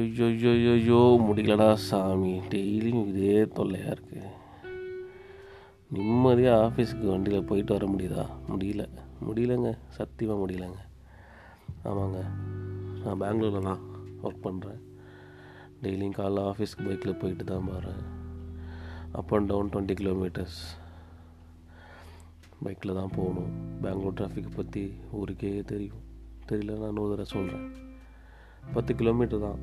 ஐயோ முடியலடா சாமி. டெய்லியும் இதே தொல்லையாக இருக்குது நிம்மதியாக ஆஃபீஸுக்கு வண்டியில் போயிட்டு வர முடியுதா? முடியல. முடியலங்க. சத்தியமாக முடியலங்க. ஆமாங்க. நான் பெங்களூரில் தான் ஒர்க் பண்ணுறேன் டெய்லியும் காலைல ஆஃபீஸ்க்கு பைக்கில் போயிட்டு தான் போகிறேன் up and down twenty kilometres பைக்கில் தான் போகணும். பெங்களூர் டிராஃபிக்கை பற்றி ஊருக்கே தெரியும். தெரியல நான் இன்னொரு தடவை சொல்கிறேன் பத்து கிலோமீட்டர் தான்.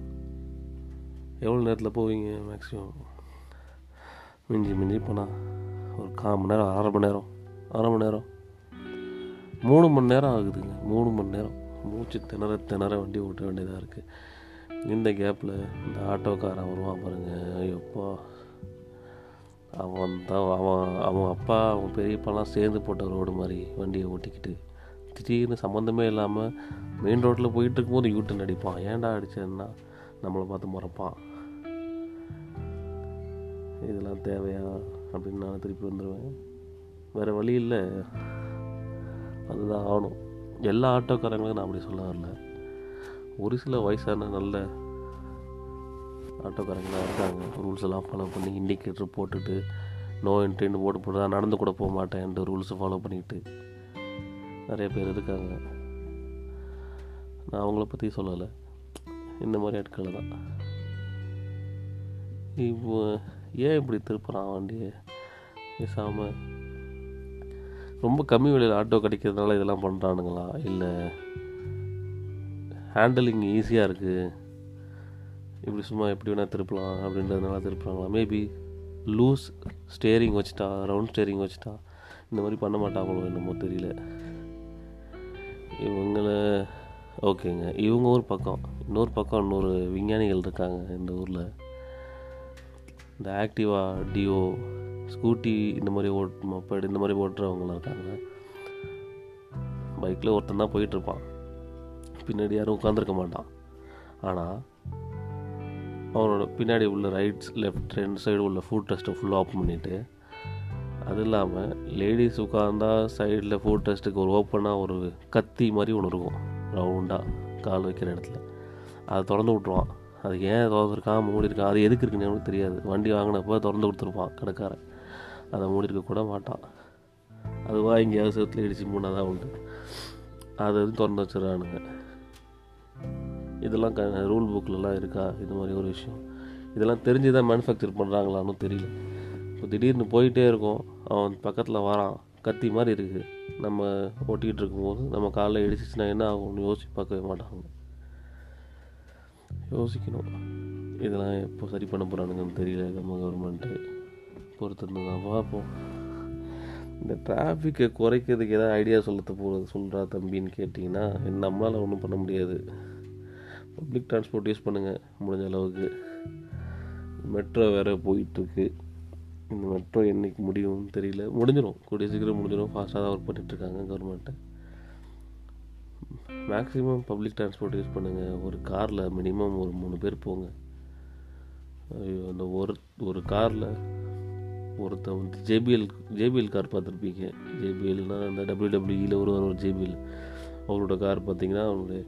எவ்வளோ நேரத்தில் போவீங்க மேக்ஸிமம் மிஞ்சி மிஞ்சி போனால் ஒரு கால் மணி நேரம் அரை மணி நேரம் அரை மணி நேரம். மூணு மணி நேரம் ஆகுதுங்க. மூணு மணி நேரம். மூச்சு திணற திணற வண்டி ஓட்ட வேண்டியதாக இருக்குது இந்த கேப்பில் இந்த ஆட்டோக்காரன் வருவான் பாருங்க. ஐயோப்பா. அவன் தான் அவன் அவன் அப்பா அவன் பெரியப்பாலாம் சேர்ந்து போட்ட ரோடு மாதிரி வண்டியை ஓட்டிக்கிட்டு. திடீர்னு சம்மந்தமே இல்லாமல் மெயின் ரோட்டில் போயிட்டு இருக்கும்போது யூட்டன் அடிப்பான். ஏன்டா அடிச்சேன்னா நம்மளை பார்த்து முறைப்பான். இதெல்லாம் தேவையா அப்படின்னு நான் திருப்பி வந்துடுவேன் வேறு வழி இல்லை. அதுதான் ஆகணும். எல்லா ஆட்டோக்காரங்களும் நான் அப்படி சொல்ல வரல. ஒரு சில வயசான நல்ல ஆட்டோக்காரங்களாக இருக்காங்க. ரூல்ஸ் எல்லாம் ஃபாலோ பண்ணி இண்டிகேட்டர் போட்டுட்டு நோ என்ட்ரின்னு போட்டு போட்டு தான் நடந்து கூட போக மாட்டேன்ட்டு ரூல்ஸை ஃபாலோ பண்ணிக்கிட்டு நிறைய பேர் இருக்காங்க. நான் அவங்கள பற்றி சொல்லலை. இந்த மாதிரி ஆட்களை தான். இப்போ ஏன் இப்படி திருப்புறான் வண்டியை? பேசாமல் ரொம்ப கம்மி விலையில் ஆட்டோ கிடைக்கிறதுனால இதெல்லாம் பண்ணுறானுங்களா இல்லை ஹேண்டலிங் ஈஸியாக இருக்குது இப்படி சும்மா எப்படி வேணால் திருப்பலாம் அப்படின்றதுனால திருப்புறாங்களா? மேபி லூஸ் ஸ்டேரிங் வச்சுட்டா ரவுண்ட் ஸ்டேரிங் வச்சுட்டா இந்த மாதிரி பண்ண மாட்டாங்களோ என்னமோ தெரியல. இவங்கள ஓகேங்க. இவங்க ஒரு பக்கம். இன்னொரு பக்கம் இன்னொரு விஞ்ஞானிகள் இருக்காங்க இந்த ஊரில். இந்த ஆக்டிவா டியோ ஸ்கூட்டி இந்த மாதிரி ஓட் மொப்பேடு இந்த மாதிரி ஓட்டுறவங்களாம் இருக்காங்க. பைக்கில் ஒருத்தன் தான் போயிட்டுருப்பான். பின்னாடி யாரும் உட்காந்துருக்க மாட்டான். ஆனால் அவனோட பின்னாடி உள்ள ரைட்ஸ் லெஃப்ட் ரெண்டு சைடு உள்ள ஃபுட் டெஸ்ட்டை ஃபுல்லாக ஓப்பன் பண்ணிவிட்டு அது இல்லாமல் லேடிஸ் உட்காந்தா சைடில் ஃபுட் டெஸ்ட்டுக்கு ஒரு ஓப்பனாக ஒரு கத்தி மாதிரி ஒன்று இருக்கும். ரவுண்டாக கால் வைக்கிற இடத்துல. அதை திறந்து விட்ருவான் அது ஏன் திறந்துருக்கா மூடி இருக்கா? அது எதுக்கு இருக்குன்னு எனக்கு தெரியாது. வண்டி வாங்கினப்போ திறந்து கொடுத்துருப்பான் கடைக்காரன். அதை மூடி இருக்க கூட மாட்டான். அதுவாக எங்கேயாவது செவத்தில் இடிச்சு மூணாதான் உண்டு. அதை எதுவும் திறந்து வச்சிடறானுங்க. இதெல்லாம் க ரூல் புக்கிலலாம் இருக்கா? இது மாதிரி ஒரு விஷயம். இதெல்லாம் தெரிஞ்சு தான் மேனுஃபேக்சர் பண்ணுறாங்களான்னு தெரியல. இப்போ திடீர்னு போயிட்டே இருக்கோம். அவன் பக்கத்தில் வரான். கத்தி மாதிரி இருக்குது நம்ம ஓட்டிகிட்டு இருக்கும்போது நம்ம காலைல இடிச்சிச்சுன்னா என்ன ஆகும்னு யோசிச்சு பார்க்கவே மாட்டாங்க. யோசிக்கணும். இதெல்லாம் எப்போ சரி பண்ண போகிறானுங்கன்னு தெரியல. நம்ம கவர்மெண்ட்டு பொறுத்திருந்து தான் பார்ப்போம். இந்த டிராஃபிக்கை குறைக்கிறதுக்கு எதாவது ஐடியா சொல்லத்த போகிறது சொல்கிறா தம்பின்னு கேட்டிங்கன்னா நம்மளால் ஒன்றும் பண்ண முடியாது. பப்ளிக் டிரான்ஸ்போர்ட் யூஸ் பண்ணுங்கள் முடிஞ்ச அளவுக்கு. மெட்ரோ வேறு போயிட்டுருக்கு. இந்த மெட்ரோ என்றைக்கு முடியும்னு தெரியல. முடிஞ்சிடும் கூடிய சீக்கிரம் முடிஞ்சிடும் ஃபாஸ்ட்டாக தான் ஒர்க் பண்ணிகிட்ருக்காங்க government maximum public transport use பண்ணுங்கள் ஒரு காரில் மினிமம் ஒரு மூணு பேர் போங்க. ஐயோ அந்த ஒரு ஒரு காரில் ஒருத்தன் வந்து ஜேபிஎல் ஜேபிஎல் கார் பார்த்துருப்பீங்க. ஜேபிஎல்னால் அந்த டபிள்யூடபிள்யூஇயில் ஒரு ஒரு ஜேபிஎல் அவரோட கார் பார்த்தீங்கன்னா அவருடைய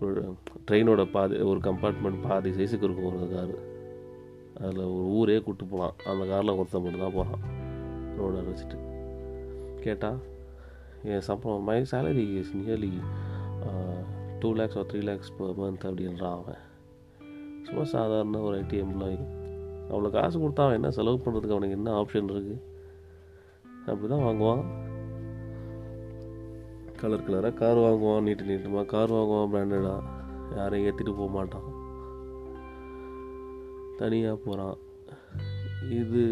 ஒரு ட்ரெயினோட பாதி ஒரு கம்பார்ட்மெண்ட் பாதி சைஸுக்கு இருக்கும் ஒரு கார் அதில் ஒரு ஊரே கூப்பிட்டு போகலாம் அந்த காரில் ஒருத்தன் மட்டும் தான் போகிறான் ரோட வச்சுட்டு கேட்டால் என் சம்பளம் my salary is nearly two lakhs ஒரு த்ரீ லேக்ஸ் பர் மந்த் அப்படின்றான் அவன். சும்மா சாதாரண ஒரு ஐடி எம்ப்ளாயி அவ்வளோ காசு கொடுத்தா அவன் என்ன செலவு பண்ணுறதுக்கு அவனுக்கு என்ன ஆப்ஷன் இருக்குது அப்படி தான் வாங்குவான் கலர் கலராக கார் வாங்குவான் நீட்டு நீட்டமாக கார் வாங்குவான் பிராண்டடாக யாரையும் ஏற்றிட்டு போக மாட்டான். தனியாக போகிறான் இது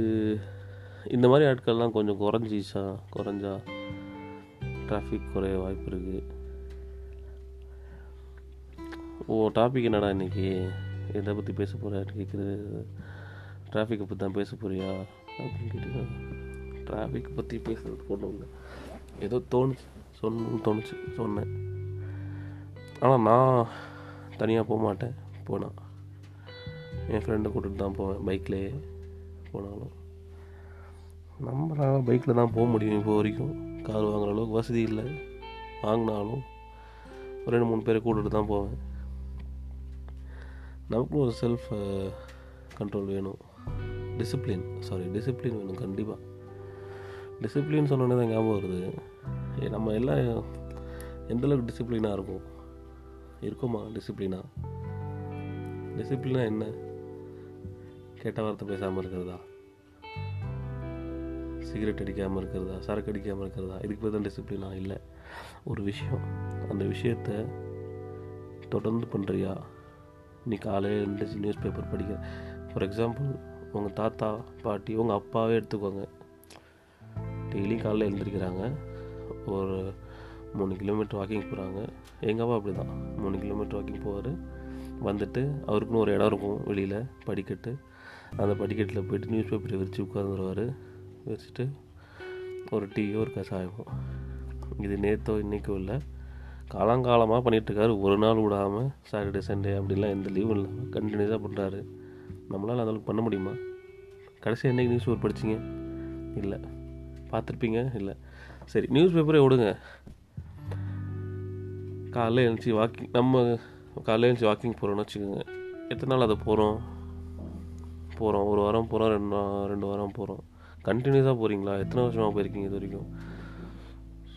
இந்த மாதிரி ஆட்கள்லாம் கொஞ்சம் குறைஞ்சிச்சா குறைஞ்சா டிராஃபிக் குறைய வாய்ப்பு இருக்குது ஓ டாபிக் என்னடா இன்றைக்கி எதை பற்றி பேச போகிறான்னு கேட்குறது டிராஃபிக்கை பற்றி தான் பேச போறியா? அப்படின்னு கேட்டு டிராஃபிக் பற்றி பேசுறது ஒன்றும் இல்லை. ஏதோ தோணுச்சு. சொல்லணும்னு தோணுச்சு. சொன்னேன். ஆனால் நான் தனியாக போக மாட்டேன் போனால் என் ஃப்ரெண்டை கூட்டிகிட்டு தான் போவேன் பைக்லேயே போனாலும். நம்மளால் பைக்கில் தான் போக முடியும் இப்போ வரைக்கும். கார் வாங்குற அளவுக்கு வசதி இல்லை. வாங்கினாலும் ரெண்டு மூணு பேரை கூட்டிகிட்டு தான் போவேன். நமக்கும் ஒரு செல்ஃப் கண்ட்ரோல் uh, வேணும். டிசிப்ளின் சாரி டிசிப்ளின் வேணும் கண்டிப்பாக டிசிப்ளின் சொன்னோன்னே தான் ஞாபகம் வருது. ஏ, நம்ம எல்லாம் எந்தளவுக்கு டிசிப்ளினாக இருக்கும்? இருக்குமா டிசிப்ளினா டிசிப்ளினா என்ன? கெட்ட வார்த்தை பேசாமல் இருக்கிறதா? சிகரெட் அடிக்காமல் இருக்கிறதா? சரக்கு அடிக்காமல் இருக்கிறதா? இதுக்கு பேர் தான் டிசிப்ளினா இல்லை. ஒரு விஷயம். அந்த விஷயத்த தொடர்ந்து பண்ணுறியா நீ காலையில் எழுந்திரிச்சு நியூஸ் பேப்பர் படிக்க. ஃபார் எக்ஸாம்பிள் உங்கள் தாத்தா பாட்டி உங்கள் அப்பாவே எடுத்துக்கோங்க. டெய்லியும் காலையில் எழுந்திரிக்கிறாங்க. ஒரு மூணு கிலோமீட்டர் வாக்கிங் போகிறாங்க எங்கள் அப்பா அப்படி தான் மூணு கிலோமீட்டர் வாக்கிங் போவார். வந்துட்டு அவருக்குன்னு ஒரு இடம் இருக்கும் வெளியில் படிக்கட்டு. அந்த படிக்கட்டில் போய்ட்டு நியூஸ் பேப்பரை விரித்து உட்காந்துருவார் விரிச்சிட்டு ஒரு டீயோ ஒரு கஷாயமோ இது நேற்றோ இன்றைக்கோ இல்லை. காலங்காலமாக பண்ணிகிட்ருக்காரு ஒரு நாள் விடாமல் சாட்டர்டே சண்டே அப்படிலாம் எந்த லீவும் இல்லாமல் கண்டினியூஸாக பண்ணுறாரு நம்மளால் அந்த பண்ண முடியுமா? கடைசி என்னைக்கு நியூஸ் பேப்பர் படிச்சிங்க? இல்லை. பார்த்துருப்பீங்க? இல்லை. சரி நியூஸ் பேப்பரே விடுங்க. காலைல எழுந்துச்சி வாக்கிங் நம்ம காலைல எழுந்துச்சி வாக்கிங் போகிறோம்னு வச்சுக்கோங்க. எத்தனை நாள் அதை போகிறோம் போகிறோம் ஒரு வாரம் போகிறோம் ரெண்டு ரெண்டு வாரம் போகிறோம் கண்டினியூஸாக போகிறீங்களா எத்தனை வருஷமாக போயிருக்கீங்க இது வரைக்கும்?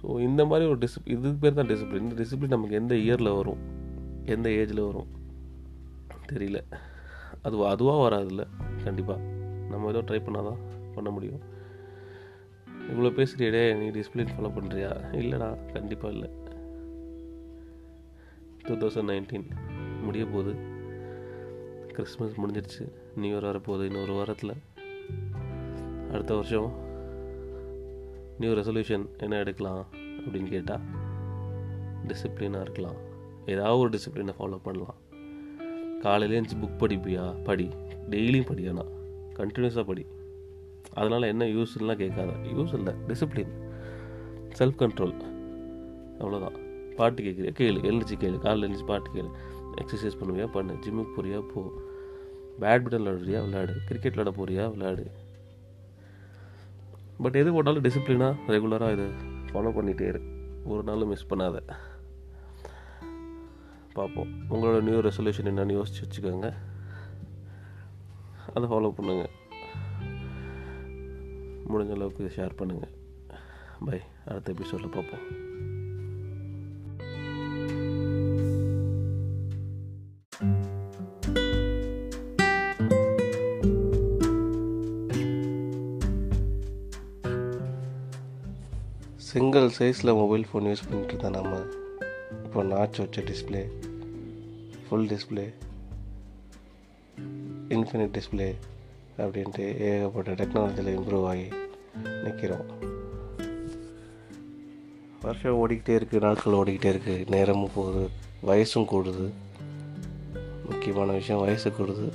ஸோ இந்த மாதிரி ஒரு டிசிப் இதுக்கு பேர் தான் டிசிப்ளின் இந்த டிசிப்ளின் நமக்கு எந்த இயரில் வரும்? எந்த ஏஜில் வரும்? தெரியல. அது அதுவாக வராதுல்ல. கண்டிப்பாக நம்ம ஏதோ ட்ரை பண்ணால் தான் பண்ண முடியும். இவ்வளோ பேசுறியடே நீ டிசிப்ளின் ஃபாலோ பண்ணுறியா இல்லைடா கண்டிப்பாக இல்லை. டூ தௌசண்ட் நைன்டீன் முடிய போகுது. கிறிஸ்மஸ் முடிஞ்சிருச்சு. நியூ இயர் வரப்போகுது. இன்னொரு வாரத்தில். அடுத்த வருஷம் நியூ ரெசல்யூஷன் என்ன எடுக்கலாம் அப்படின்னு கேட்டால் டிசிப்ளினாக இருக்கலாம். ஏதாவது ஒரு டிசிப்ளினை ஃபாலோ பண்ணலாம். காலையில எழுந்துச்சு புக் படிப்பியா? படி. டெய்லியும் படி ஆனால் கண்டினியூஸாக படி. அதனால் என்ன யூஸ்லாம் கேட்காத. யூஸ் இல்லை. டிசிப்ளின் செல்ஃப் கண்ட்ரோல் அவ்வளோதான் பாட்டு கேட்குறியா? கேளு. எழுந்துச்சு கேளு. காலையில் எழுந்துச்சு பாட்டு கேளு. எக்ஸசைஸ் பண்ணுவியா? பண்ணு. ஜிம்முக்கு போறியா? போ. பேட்மிண்டன் விளாடுறியா விளையாடு. கிரிக்கெட் விளாட போறியா? விளையாடு. பட் எது போட்டாலும் டிசிப்ளினாக ரெகுலராக இது ஃபாலோ பண்ணிகிட்டே இரு. ஒரு நாளும் மிஸ் பண்ணாத. பார்ப்போம் உங்களோட நியூ ரெசல்யூஷன் என்னன்னு யோசிச்சு வச்சுக்கோங்க. அதை ஃபாலோ பண்ணுங்க. முடிஞ்ச அளவுக்கு ஷேர் பண்ணுங்கள் பை அடுத்த எபிசோடில் பார்ப்போம் சிங்கிள் சைஸில் மொபைல் ஃபோன் யூஸ் பண்ணிட்டு இருந்தேன் நம்ம. இப்போ நாச் வச்ச display full display infinite display அப்படின்ட்டு ஏகப்பட்ட டெக்னாலஜியில் இம்ப்ரூவ் ஆகி நிற்கிறோம் வருஷம் ஓடிக்கிட்டே இருக்குது நாட்கள் ஓடிக்கிட்டே இருக்குது நேரமும் போகுது வயசும் கூடுது. முக்கியமான விஷயம் வயசு கூடுது.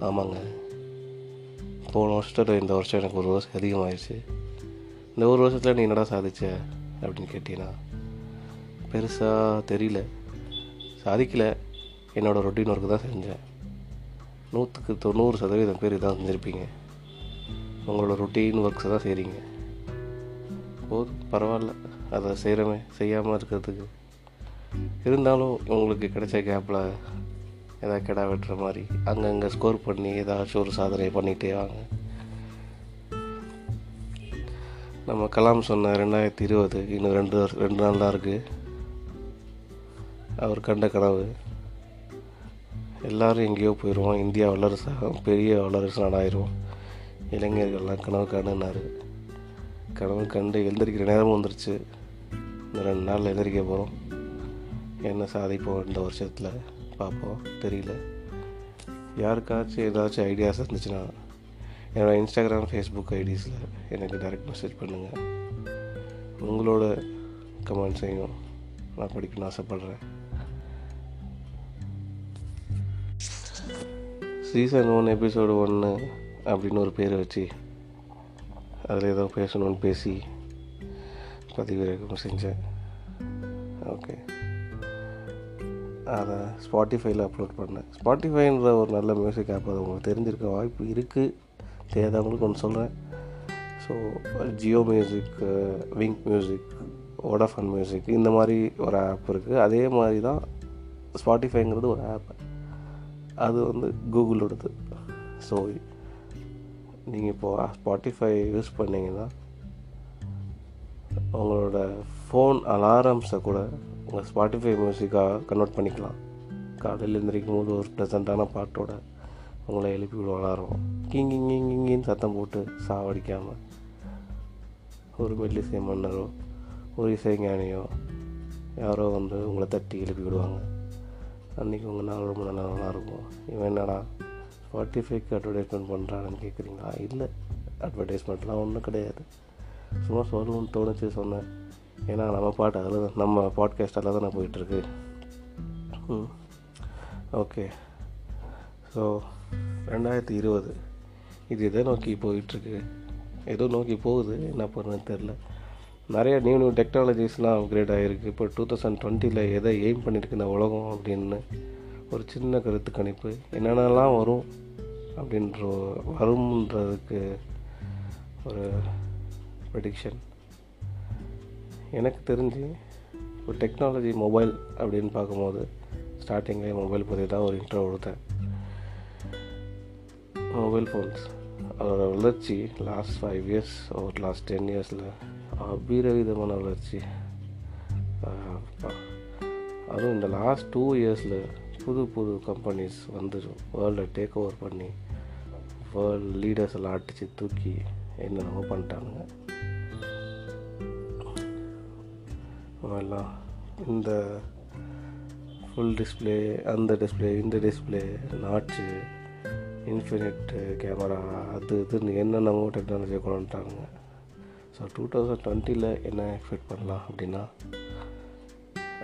ஆமாங்க. போன வருஷத்தோட இந்த வருஷம் எனக்கு ஒரு வருஷம் அதிகமாகிடுச்சு இந்த ஒரு வருஷத்தில் நீ என்னடா சாதிச்ச அப்படின்னு கேட்டீங்கன்னா பெருசாக தெரியல. சாதிக்கலை. என்னோடய ரொட்டீன் ஒர்க்கு தான் செஞ்சேன். நூற்றுக்கு தொண்ணூறு சதவீதம் பேர் இதான் செஞ்சுருப்பீங்க. உங்களோட ரொட்டீன் ஒர்க்ஸை தான் செய்கிறீங்க போதும் பரவாயில்ல. அதை செய்கிறமே செய்யாமல் இருக்கிறதுக்கு. இருந்தாலும் உங்களுக்கு கிடைச்ச கேப்பில் ஏதாவது கிடா வெட்டுற மாதிரி அங்கங்கே ஸ்கோர் பண்ணி ஏதாச்சும் ஒரு சாதனை பண்ணிகிட்டே வாங்க. நம்ம கலாம் சொன்ன ரெண்டாயிரத்தி இருபது இன்னும் ரெண்டு ரெண்டு நாள் தான் இருக்குது அவர் கண்ட கனவு. எல்லோரும் எங்கேயோ போயிடுவோம் இந்தியா வல்லரசாகும் பெரிய வல்லரசு நாடாயிரும் இளைஞர்கள்லாம் கனவு காணுனாரு கனவு கண்டு எழுந்திருக்கிற நேரமும் வந்துருச்சு. இந்த ரெண்டு நாளில் எழுந்திரிக்க போகிறோம் என்ன சாதிப்போம் இந்த வருஷத்தில்? பார்ப்போம். தெரியல. யாருக்காச்சும் ஏதாச்சும் ஐடியாஸ் இருந்துச்சுன்னா என்னோட இன்ஸ்டாகிராம் ஃபேஸ்புக் ஐடிஸில் எனக்கு டைரக்ட் மெசேஜ் பண்ணுங்கள் உங்களோட கமெண்ட்ஸையும் நான் படிக்கணும்னு ஆசைப்பட்றேன். சீசன் ஒன் எபிசோடு ஒன்று அப்படின்னு ஒரு பேர் வச்சு அதில் ஏதோ பேசணும்னு பேசி பதிவிறக்கம் செஞ்சேன். ஓகே அதை ஸ்பாட்டிஃபைல அப்லோட் பண்ணேன். ஸ்பாட்டிஃபைன்ற ஒரு நல்ல மியூசிக் ஆப் அது உங்களுக்கு தெரிஞ்சிருக்க வாய்ப்பு இருக்குது தெரியாதவங்களுக்கு ஒன்று சொல்கிறேன் so Jio music Wynk music Vodafone music இந்த மாதிரி ஒரு ஆப் இருக்குது அதே மாதிரி தான் ஸ்பாட்டிஃபைங்கிறது ஒரு ஆப் அது வந்து கூகுளோடது ஸோ நீங்கள் இப்போது ஸ்பாட்டிஃபை யூஸ் பண்ணீங்கன்னா உங்களோட ஃபோன் அலாரம்ஸை கூட உங்கள் ஸ்பாட்டிஃபை மியூசிக்காக கன்வெர்ட் பண்ணிக்கலாம். காலையில் எழுந்திரிக்கும் போது ஒரு ப்ளசண்ட்டான பாட்டோட உங்களை எழுப்பி விடும் அலாரம் கிங் கிங் கிங்கின்னு சத்தம் போட்டு சாவடிக்காமல் ஒரு மெல்லிசை மன்னரோ ஒரு இசைஞானியோ யாரோ வந்து உங்களை தட்டி எழுப்பி விடுவாங்க. அன்றைக்கி உங்கள் நாள் ரொம்ப நல்லா இருக்கும். இவன் என்னடா ஸ்பாட்டிஃபைக்கு அட்வர்டைஸ்மெண்ட் பண்ணுறான்னு கேட்குறீங்களா இல்லை. அட்வர்டைஸ்மெண்ட்லாம் ஒன்றும் கிடையாது. சும்மா சொல்லணும்னு தோணுச்சு சொன்னேன். ஏன்னா நம்ம பாட்டு அதில் தான் நம்ம பாட்காஸ்ட் அதில் தானே போயிட்டுருக்கு. ம். ஓகே. ஸோ ரெண்டாயிரத்தி இருபது. இது எதை நோக்கி போயிட்டுருக்கு? ஏதோ நோக்கி போகுது என்ன பண்ணுன்னு தெரில. நிறைய நியூ நியூ டெக்னாலஜிஸ்லாம் அப்கிரேட் ஆகிருக்கு இப்போ டூ தௌசண்ட் டுவெண்ட்டியில் எதை எய்ம் பண்ணியிருக்கு இந்த உலகம் அப்படின்னு ஒரு சின்ன கருத்து கணிப்பு. என்னென்னலாம் வரும் அப்படின்ற வரும்ன்றதுக்கு ஒரு ப்ரெடிக்ஷன் எனக்கு தெரிஞ்சு இப்போ டெக்னாலஜி மொபைல் அப்படின்னு பார்க்கும்போது ஸ்டார்டிங்லேயே மொபைல் பற்றி தான் ஒரு இன்ட்ரோ கொடுத்தேன். மொபைல் ஃபோன்ஸ் அதோட வளர்ச்சி லாஸ்ட் ஃபைவ் இயர்ஸ் ஒரு லாஸ்ட் டென் இயர்ஸில் அபீரவிதமான வளர்ச்சி. அதுவும் இந்த லாஸ்ட் டூ இயர்ஸில் புது புது கம்பெனிஸ் வந்து வேர்ல்டை டேக் ஓவர் பண்ணி வேர்ல்டு லீடர்ஸ் எல்லாம் அடித்து தூக்கி என்னென்னமோ பண்ணிட்டானுங்க எல்லாம் இந்த ஃபுல் டிஸ்பிளே அந்த டிஸ்பிளே இந்த டிஸ்பிளே நாட்சு இன்ஃபினிட்டு கேமரா அது இதுன்னு என்னென்னமோ டெக்னாலஜியை கொண்டு வந்துட்டாங்க ஸோ டூ தௌசண்ட் டுவெண்ட்டியில் என்ன எக்ஸ்பெக்ட் பண்ணலாம் அப்படின்னா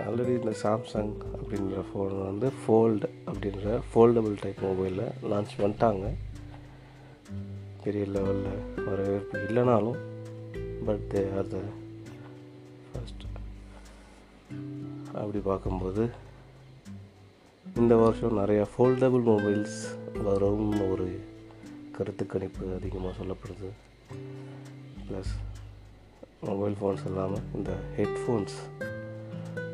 ஆல்ரெடி இந்த சாம்சங் அப்படின்ற ஃபோன் வந்து ஃபோல்டு அப்படின்ற ஃபோல்டபுள் டைப் மொபைலில் லான்ச் பண்ணிட்டாங்க. பெரிய லெவலில் வரவேற்பு இல்லைனாலும் but they are the first அப்படி பார்க்கும்போது இந்த வருஷம் நிறையா ஃபோல்டபுள் மொபைல்ஸ் வரும் ஒரு கருத்து கணிப்பு அதிகமாக சொல்லப்படுது. ப்ளஸ் மொபைல் ஃபோன்ஸ் இல்லாமல் இந்த ஹெட்ஃபோன்ஸ்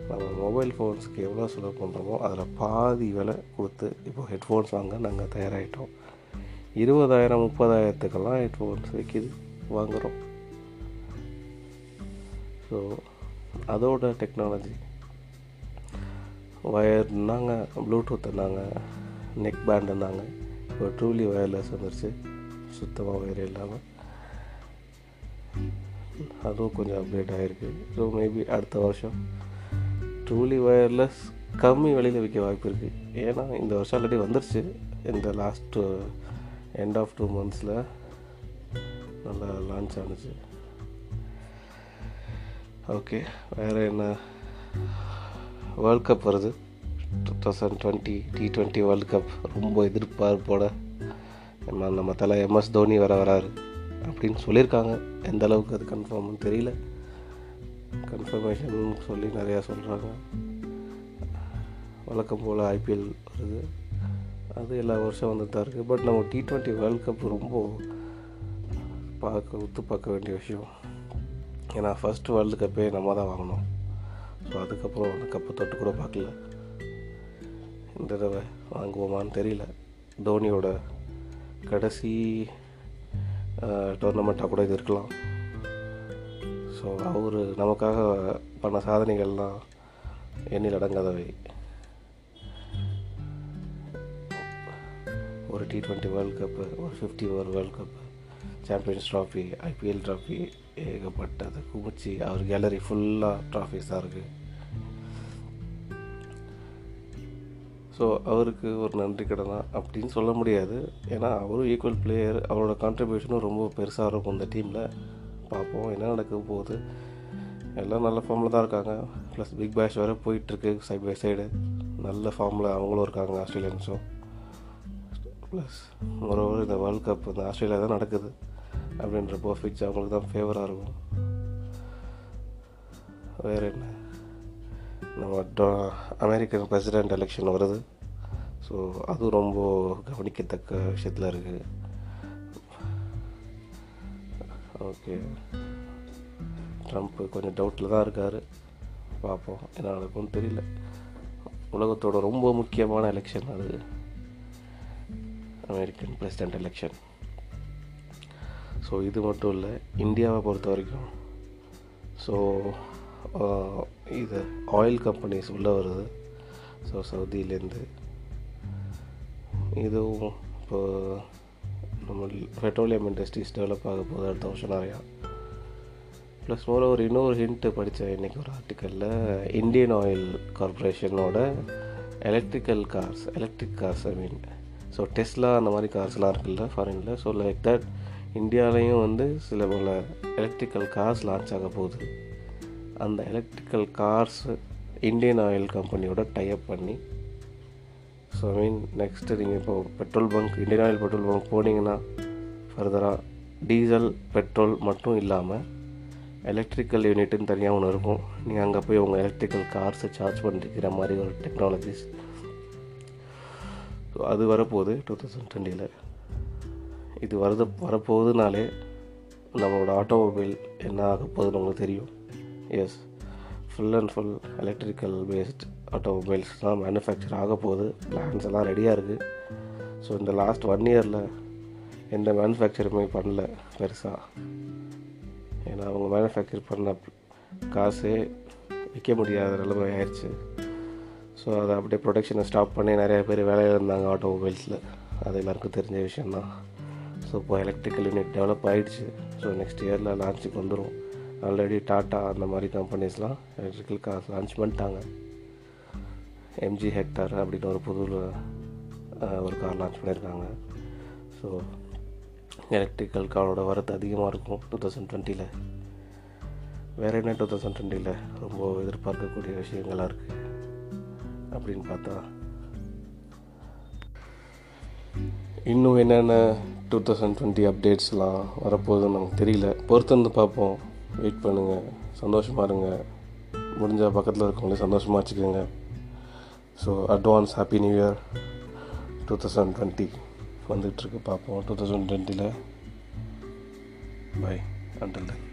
நம்ம மொபைல் ஃபோன்ஸுக்கு எவ்வளோ செலவு பண்ணுறோமோ அதில் பாதி விலை கொடுத்து இப்போ ஹெட்ஃபோன்ஸ் வாங்க நாங்கள் தயாராகிட்டோம் இருபதாயிரம் முப்பதாயிரத்துக்கெல்லாம் ஹெட்ஃபோன்ஸ் விற்கிது வாங்குகிறோம் ஸோ அதோட டெக்னாலஜி ஒயர்னாங்க ப்ளூடூத் இருந்தாங்க நெக் பேண்ட் இருந்தாங்க இப்போ ட்ரூலி ஒயர்லெஸ் வந்துருச்சு. சுத்தமாக ஒயர் இல்லாமல் அதுவும் கொஞ்சம் அப்டேட் ஆகிருக்கு ஸோ மேபி அடுத்த வருஷம். ட்ரூலி ஒயர்லெஸ் கம்மி விலையில் விற்க வாய்ப்பு இருக்குது ஏன்னா இந்த வருஷம் ஆல்ரெடி வந்துருச்சு. இந்த லாஸ்ட் எண்ட் ஆஃப் டூ மந்த்ஸில் நல்லா லான்ச் ஆனுச்சு. ஓகே வேறு என்ன? வேர்ல்ட் கப் வருது. Two thousand twenty T twenty world cup ரொம்ப எதிர்பார்ப்போட நம்ம நம்ம தலை எம்எஸ் தோனி வர வராரு அப்படின்னு சொல்லியிருக்காங்க. எந்த அளவுக்கு அது கன்ஃபார்ம்னு தெரியல. கன்ஃபர்மேஷன் சொல்லி நிறையா சொல்கிறாங்க வழக்கம் போல் ஐபிஎல் வருது. அது எல்லா வருஷம் வந்துட்டு தான் இருக்குது பட் நம்ம டி ட்வெண்ட்டி வேர்ல்ட் கப் ரொம்ப பார்க்க ஒத்து பார்க்க வேண்டிய விஷயம். ஏன்னா ஃபஸ்ட்டு வேர்ல்டு கப்பே நம்ம தான் வாங்கினோம் ஸோ அதுக்கப்புறம் அந்த கப்பை தொட்டு கூட பார்க்கல. இந்த தடவை வாங்குவோமான்னு தெரியல. தோனியோட கடைசி டோர்னமெண்ட்டாக கூட இது இருக்கலாம். ஸோ அவர் நமக்காக பண்ண சாதனைகள்லாம் எண்ணில் அடங்காதவை. ஒரு டி ட்வெண்ட்டி வேர்ல்ட் கப்பு ஒரு fifty over world cup champions trophy IPL trophy ஏகப்பட்டது. குமிச்சி அவர் கேலரி ஃபுல்லாக ட்ராஃபிஸாக இருக்குது ஸோ அவருக்கு ஒரு நன்றி கடனா? அப்படின்னு சொல்ல முடியாது. ஏன்னா அவரும் ஈக்குவல் பிளேயர் அவரோட கான்ட்ரிபியூஷனும் ரொம்ப பெருசாக இருக்கும் இந்த டீமில் பார்ப்போம் என்ன நடக்க போகுது. எல்லாம் நல்ல ஃபார்மில் தான் இருக்காங்க. ப்ளஸ் பிக் பேஷ் வேறு போயிட்டுருக்கு சைட் பை சைடு நல்ல ஃபார்மில் அவங்களும் இருக்காங்க ஆஸ்திரேலியன்ஸும். ப்ளஸ் மொரோவர் இந்த வேர்ல்ட் கப் இந்த ஆஸ்திரேலியா தான் நடக்குது. அப்படின்றப்போ ஃபிட்ச் அவங்களுக்கு தான் ஃபேவராக இருக்கும். வேறு என்ன? நம்ம டொ அமெரிக்கன் பிரசிடெண்ட் எலெக்ஷன் வருது. ஸோ அதுவும் ரொம்ப கவனிக்கத்தக்க விஷயத்தில் இருக்குது ஓகே ட்ரம்ப்பு கொஞ்சம் டவுட்டில் தான் இருக்கார். பார்ப்போம் என்ன நடக்கும்னு தெரியல. உலகத்தோட ரொம்ப முக்கியமான எலெக்ஷன் அது. அமெரிக்கன் பிரசிடெண்ட் எலெக்ஷன் ஸோ இது மட்டும் இல்லை இந்தியாவை பொறுத்த வரைக்கும். ஸோ இது ஆயில் கம்பெனிஸ் உள்ளே வருது. ஸோ சவுதியிலேருந்து. இதுவும் இப்போ நம்ம பெட்ரோலியம் இண்டஸ்ட்ரீஸ் டெவலப் ஆக போகுது அடுத்த வருஷம் நிறையா. ப்ளஸ் மோர் ஒரு இன்னொரு ஹிண்ட்டு படித்தேன் இன்றைக்கி ஒரு ஆர்டிக்கலில் Indian Oil கார்பரேஷனோட electrical cars electric cars I mean so Tesla அந்த மாதிரி கார்ஸ்லாம் இருக்குல்ல ஃபாரினில் ஸோ லைக் தட் இந்தியாவிலையும் வந்து சில பல எலக்ட்ரிக்கல் கார்ஸ் லான்ச் ஆக போகுது. அந்த எலக்ட்ரிக்கல் கார்ஸ் இந்தியன் ஆயில் கம்பெனியோட டைப் பண்ணி ஸோ ஐ மீன் நெக்ஸ்ட்டு நீங்கள் இப்போ petrol bunk Indian Oil petrol bunk போனீங்கன்னா ஃபர்தராக டீசல் பெட்ரோல் மட்டும் இல்லாமல் எலக்ட்ரிக்கல் யூனிட்டுன்னு தனியாக ஒன்று இருக்கும். நீங்கள் அங்கே போய் உங்கள் எலக்ட்ரிக்கல் கார்ஸை சார்ஜ் பண்ணிருக்கிற மாதிரி ஒரு டெக்னாலஜிஸ் ஸோ அது வரப்போகுது டூ தௌசண்ட் டுவெண்ட்டியில் இது வரது வரப்போகுதுனாலே நம்மளோட ஆட்டோமொபைல் என்ன ஆக போகுதுன்னு உங்களுக்கு தெரியும். Yes full and full electrical based automobiles தான் மேனுஃபேக்சர் ஆக போகுது. பிளான்ஸ் எல்லாம் ரெடியாக இருக்குது ஸோ இந்த லாஸ்ட் ஒன் இயரில் எந்த மேனுஃபேக்சருமே பண்ணல பெருசாக ஏன்னா அவங்க மேனுஃபேக்சர் பண்ண காசே விற்க முடியாத நிலைமை ஆயிடுச்சு ஸோ அதை அப்படியே ப்ரொடக்ஷனை ஸ்டாப் பண்ணி நிறைய பேர் வேலையில் இருந்தாங்க ஆட்டோமொபைல்ஸில் அது எல்லாருக்கும் தெரிஞ்ச விஷயந்தான் ஸோ இப்போ எலக்ட்ரிக்கல் யூனிட் டெவலப் ஆகிடுச்சு ஸோ நெக்ஸ்ட் இயரில் லான்ச்சுக்கு வந்துடும் ஆல்ரெடி டாட்டா அந்த மாதிரி கம்பெனிஸ்லாம் எலக்ட்ரிக்கல் கார்ஸ் லான்ச் பண்ணிட்டாங்க. எம்ஜி ஹெக்டார் அப்படின்னு ஒரு புது ஒரு கார் லான்ச் பண்ணியிருக்காங்க. ஸோ எலக்ட்ரிக்கல் காரோட வரத்து அதிகமாக இருக்கும் டூ தௌசண்ட் டுவெண்ட்டியில் வேறு என்ன டூ தௌசண்ட் டுவெண்ட்டியில் ரொம்ப எதிர்பார்க்கக்கூடிய விஷயங்களாக இருக்குது அப்படின்னு பார்த்தா இன்னும் என்னென்ன டூ தௌசண்ட் டுவெண்ட்டி அப்டேட்ஸ்லாம் வரப்போகுதுன்னு நமக்கு தெரியல. பொறுத்து வந்து பார்ப்போம். வெயிட் பண்ணுங்கள் சந்தோஷமாக இருங்க. முடிஞ்சால் பக்கத்தில் இருக்கவங்களே சந்தோஷமாக வச்சுக்கோங்க. So advance happy new year two thousand twenty வந்துகிட்ருக்கு பார்ப்போம். டூ தௌசண்ட் டுவெண்ட்டியில் பை அண்டில் தென்